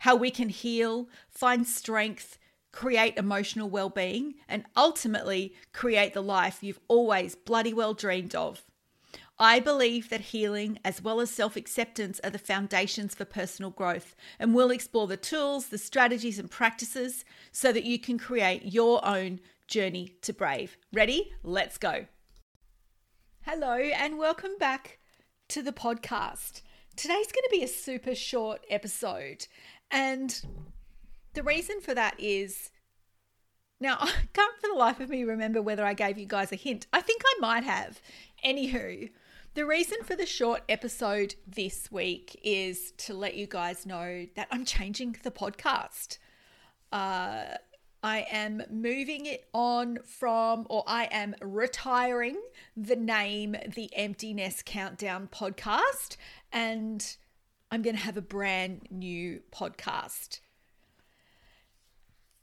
how we can heal, find strength, create emotional well being, and ultimately create the life you've always bloody well dreamed of. I believe that healing as well as self acceptance are the foundations for personal growth, and we'll explore the tools, the strategies, and practices so that you can create your own journey to brave. Ready? Let's go. Hello, and welcome back to the podcast. Today's going to be a super short episode, and the reason for that is now I can't for the life of me remember whether I gave you guys a hint. I think I might have. Anywho, the reason for the short episode this week is to let you guys know that I'm changing the podcast. Uh, I am moving it on from, or I am retiring the name The Empty Nest Countdown podcast, and I'm going to have a brand new podcast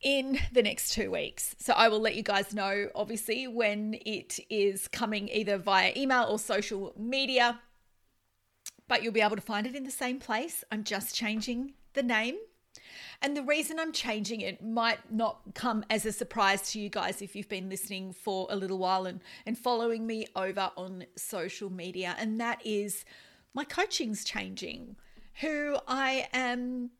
in the next two weeks. So I will let you guys know, obviously, when it is coming either via email or social media. But you'll be able to find it in the same place. I'm just changing the name. And the reason I'm changing it might not come as a surprise to you guys if you've been listening for a little while and, and following me over on social media. And that is my coaching's changing who I am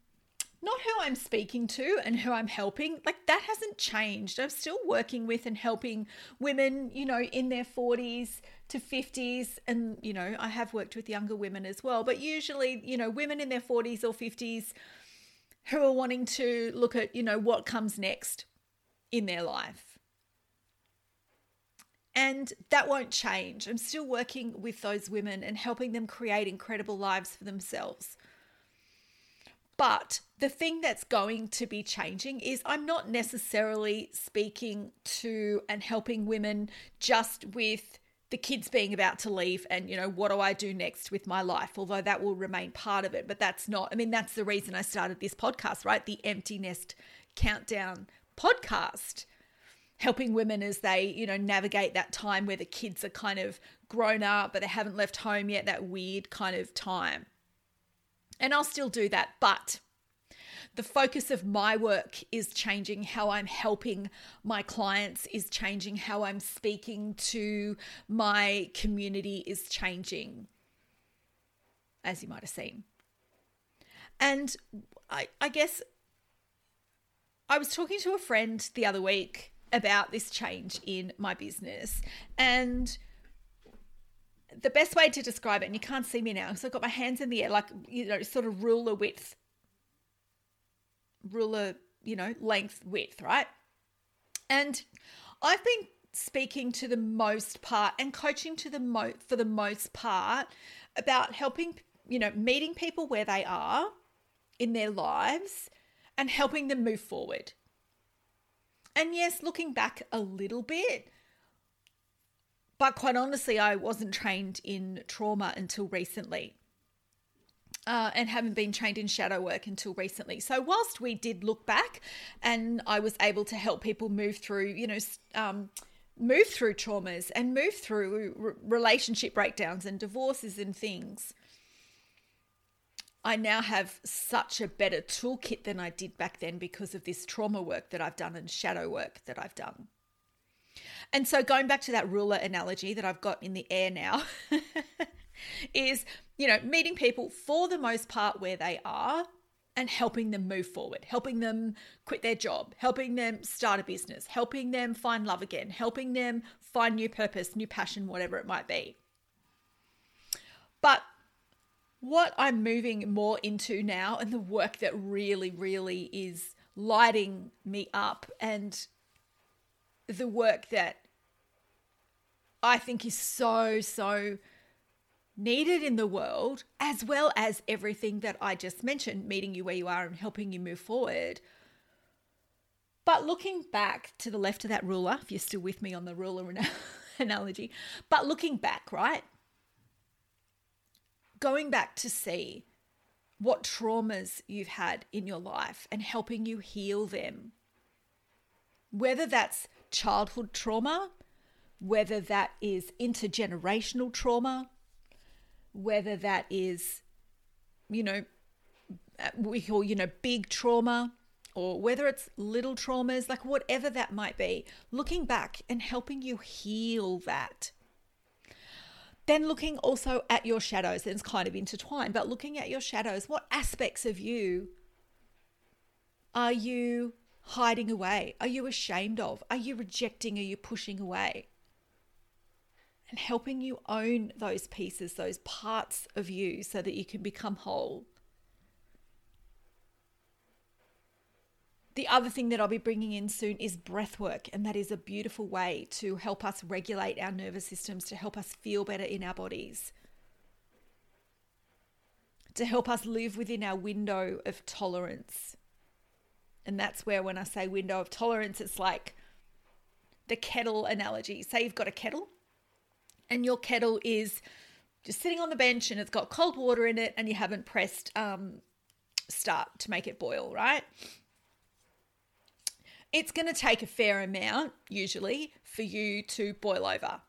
not who I'm speaking to and who I'm helping, like that hasn't changed. I'm still working with and helping women, you know, in their 40s to 50s. And, you know, I have worked with younger women as well, but usually, you know, women in their 40s or 50s who are wanting to look at, you know, what comes next in their life. And that won't change. I'm still working with those women and helping them create incredible lives for themselves. But the thing that's going to be changing is I'm not necessarily speaking to and helping women just with the kids being about to leave and you know what do I do next with my life? Although that will remain part of it but that's not I mean that's the reason I started this podcast right? The empty nest countdown podcast. Helping women as they you know navigate that time where the kids are kind of grown up but they haven't left home yet that weird kind of time and I'll still do that, but the focus of my work is changing how I'm helping my clients, is changing how I'm speaking to my community, is changing, as you might have seen. And I, I guess I was talking to a friend the other week about this change in my business, and the best way to describe it, and you can't see me now because I've got my hands in the air, like, you know, sort of ruler width, ruler, you know, length width, right? And I've been speaking to the most part and coaching to the mo for the most part about helping, you know, meeting people where they are in their lives and helping them move forward. And yes, looking back a little bit, but quite honestly, I wasn't trained in trauma until recently. Uh, and haven't been trained in shadow work until recently. So, whilst we did look back and I was able to help people move through, you know, um, move through traumas and move through relationship breakdowns and divorces and things, I now have such a better toolkit than I did back then because of this trauma work that I've done and shadow work that I've done. And so going back to that ruler analogy that I've got in the air now is, you know, meeting people for the most part where they are and helping them move forward, helping them quit their job, helping them start a business, helping them find love again, helping them find new purpose, new passion, whatever it might be. But what I'm moving more into now and the work that really, really is lighting me up and the work that I think is so, so needed in the world, as well as everything that I just mentioned meeting you where you are and helping you move forward. But looking back to the left of that ruler, if you're still with me on the ruler analogy, but looking back, right? Going back to see what traumas you've had in your life and helping you heal them. Whether that's childhood trauma, whether that is intergenerational trauma, whether that is, you know, uh, we call, you know, big trauma, or whether it's little traumas, like whatever that might be, looking back and helping you heal that. Then looking also at your shadows, and it's kind of intertwined, but looking at your shadows, what aspects of you are you hiding away? Are you ashamed of? Are you rejecting? Are you pushing away? And helping you own those pieces, those parts of you, so that you can become whole. The other thing that I'll be bringing in soon is breath work, and that is a beautiful way to help us regulate our nervous systems, to help us feel better in our bodies, to help us live within our window of tolerance. And that's where, when I say window of tolerance, it's like the kettle analogy. Say you've got a kettle, and your kettle is just sitting on the bench and it's got cold water in it, and you haven't pressed um, start to make it boil, right? it's going to take a fair amount, usually, for you to boil over,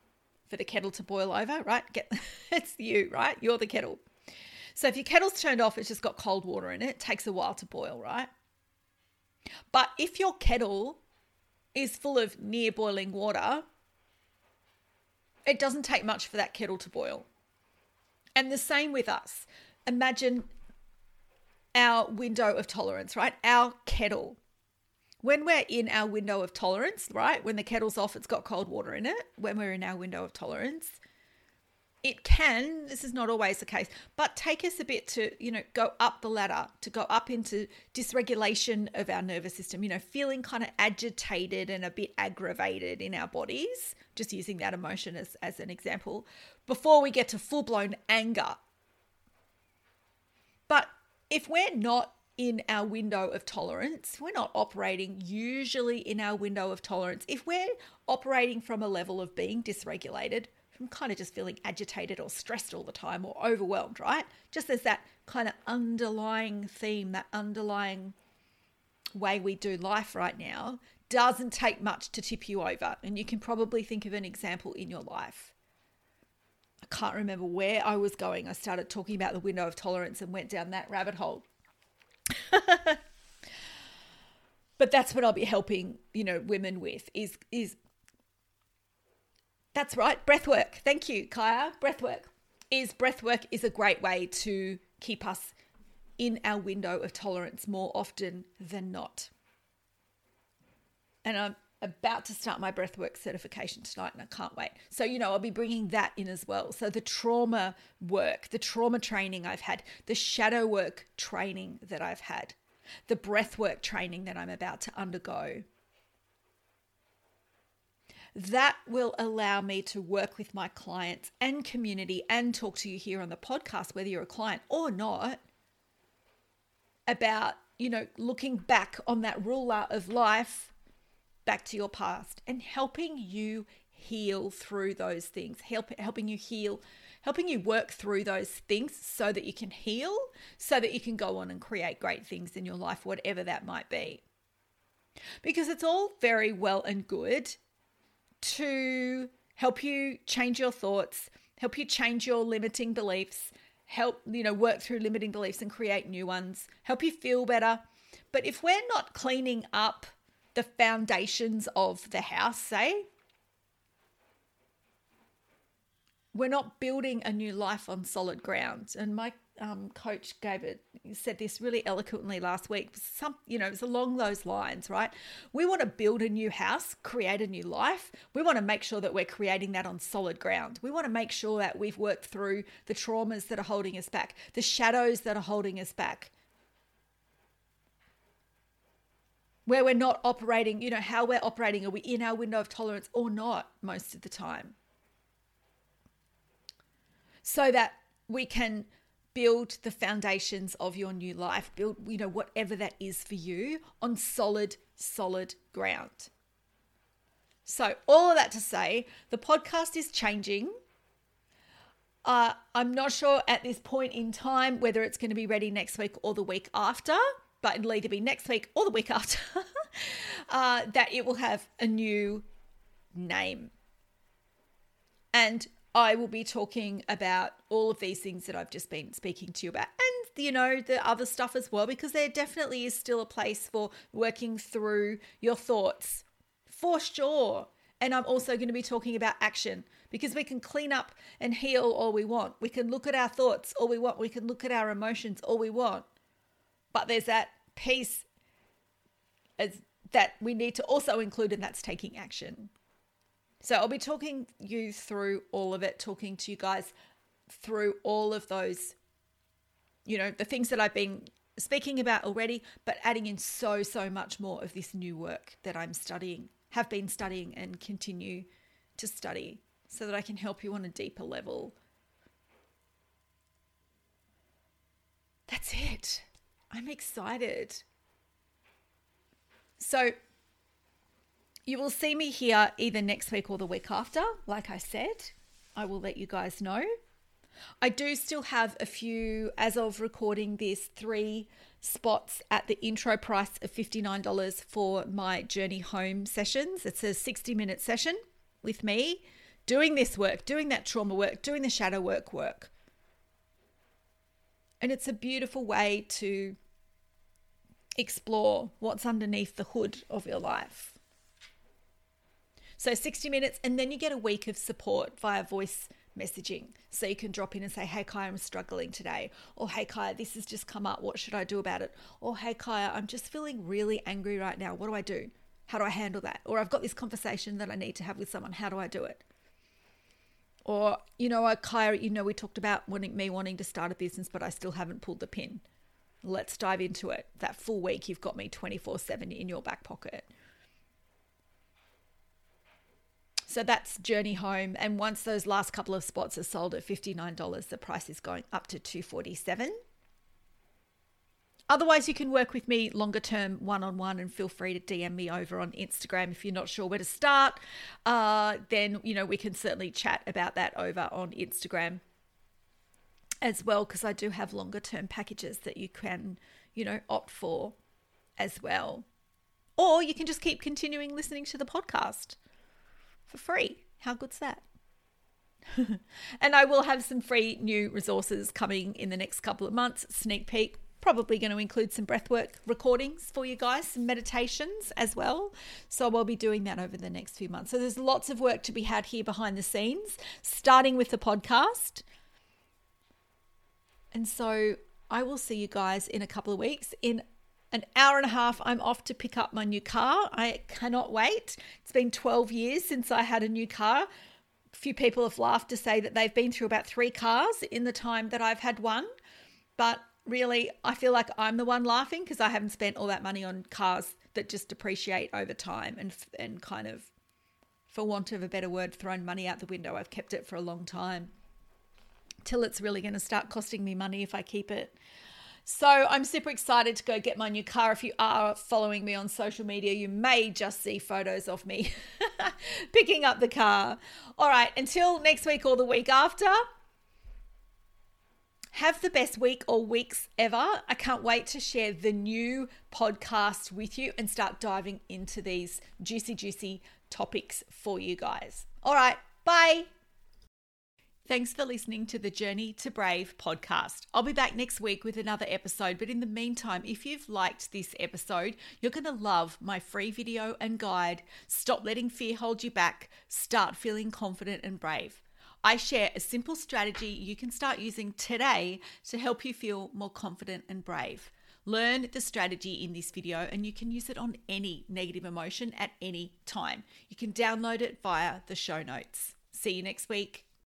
for the kettle to boil over, right? Get it's you, right? You're the kettle. So if your kettle's turned off, it's just got cold water in it. It takes a while to boil, right? But if your kettle is full of near boiling water, it doesn't take much for that kettle to boil. And the same with us. Imagine our window of tolerance, right? Our kettle when we're in our window of tolerance, right? When the kettle's off, it's got cold water in it. When we're in our window of tolerance, it can, this is not always the case, but take us a bit to, you know, go up the ladder, to go up into dysregulation of our nervous system, you know, feeling kind of agitated and a bit aggravated in our bodies, just using that emotion as, as an example, before we get to full blown anger. But if we're not in our window of tolerance. We're not operating usually in our window of tolerance. If we're operating from a level of being dysregulated, from kind of just feeling agitated or stressed all the time or overwhelmed, right? Just as that kind of underlying theme, that underlying way we do life right now, doesn't take much to tip you over. And you can probably think of an example in your life. I can't remember where I was going. I started talking about the window of tolerance and went down that rabbit hole. but that's what I'll be helping, you know, women with is is that's right, breath work. Thank you, Kaia. Breath work is breath work is a great way to keep us in our window of tolerance more often than not. And I'm about to start my breathwork certification tonight and I can't wait. So, you know, I'll be bringing that in as well. So, the trauma work, the trauma training I've had, the shadow work training that I've had, the breathwork training that I'm about to undergo. That will allow me to work with my clients and community and talk to you here on the podcast, whether you're a client or not, about, you know, looking back on that ruler of life back to your past and helping you heal through those things, help, helping you heal, helping you work through those things so that you can heal, so that you can go on and create great things in your life, whatever that might be. Because it's all very well and good to help you change your thoughts, help you change your limiting beliefs, help, you know, work through limiting beliefs and create new ones, help you feel better. But if we're not cleaning up the foundations of the house, say, we're not building a new life on solid ground. And my um, coach gave it said this really eloquently last week. Some, you know, it's along those lines, right? We want to build a new house, create a new life. We want to make sure that we're creating that on solid ground. We want to make sure that we've worked through the traumas that are holding us back, the shadows that are holding us back, where we're not operating, you know, how we're operating. Are we in our window of tolerance or not most of the time? So that we can build the foundations of your new life, build, you know, whatever that is for you on solid solid ground. So, all of that to say, the podcast is changing. Uh, I'm not sure at this point in time whether it's going to be ready next week or the week after, but it'll either be next week or the week after uh, that it will have a new name. And I will be talking about all of these things that I've just been speaking to you about. And, you know, the other stuff as well, because there definitely is still a place for working through your thoughts for sure. And I'm also going to be talking about action because we can clean up and heal all we want. We can look at our thoughts all we want. We can look at our emotions all we want. But there's that piece as that we need to also include, and that's taking action. So I'll be talking you through all of it, talking to you guys through all of those, you know, the things that I've been speaking about already, but adding in so, so much more of this new work that I'm studying have been studying and continue to study so that I can help you on a deeper level. That's it. I'm excited. So, you will see me here either next week or the week after. Like I said, I will let you guys know. I do still have a few, as of recording this, three spots at the intro price of $59 for my Journey Home sessions. It's a 60 minute session with me doing this work, doing that trauma work, doing the shadow work work. And it's a beautiful way to explore what's underneath the hood of your life. So 60 minutes, and then you get a week of support via voice messaging. So you can drop in and say, Hey, Kaia, I'm struggling today. Or, Hey, Kaia, this has just come up. What should I do about it? Or, Hey, Kaia, I'm just feeling really angry right now. What do I do? How do I handle that? Or, I've got this conversation that I need to have with someone. How do I do it? Or, you know, Kaia, you know, we talked about wanting me wanting to start a business, but I still haven't pulled the pin. Let's dive into it. That full week, you've got me 24 7 in your back pocket. So that's Journey Home. And once those last couple of spots are sold at $59, the price is going up to 247. Otherwise, you can work with me longer term one on one and feel free to DM me over on Instagram if you're not sure where to start. Uh, then, you know, we can certainly chat about that over on Instagram as well, because I do have longer term packages that you can, you know, opt for as well. Or you can just keep continuing listening to the podcast for free. How good's that? and I will have some free new resources coming in the next couple of months. Sneak peek, probably going to include some breathwork recordings for you guys, some meditations as well. So I'll be doing that over the next few months. So there's lots of work to be had here behind the scenes, starting with the podcast. And so I will see you guys in a couple of weeks in an hour and a half, I'm off to pick up my new car. I cannot wait. It's been 12 years since I had a new car. A few people have laughed to say that they've been through about three cars in the time that I've had one. But really, I feel like I'm the one laughing because I haven't spent all that money on cars that just depreciate over time and, and kind of, for want of a better word, thrown money out the window. I've kept it for a long time till it's really going to start costing me money if I keep it. So I'm super excited to go get my new car. If you are following me on social media, you may just see photos of me picking up the car. All right, until next week or the week after, have the best week or weeks ever. I can't wait to share the new podcast with you and start diving into these juicy, juicy topics for you guys. All right, bye. Thanks for listening to the Journey to Brave podcast. I'll be back next week with another episode, but in the meantime, if you've liked this episode, you're going to love my free video and guide Stop Letting Fear Hold You Back, Start Feeling Confident and Brave. I share a simple strategy you can start using today to help you feel more confident and brave. Learn the strategy in this video and you can use it on any negative emotion at any time. You can download it via the show notes. See you next week.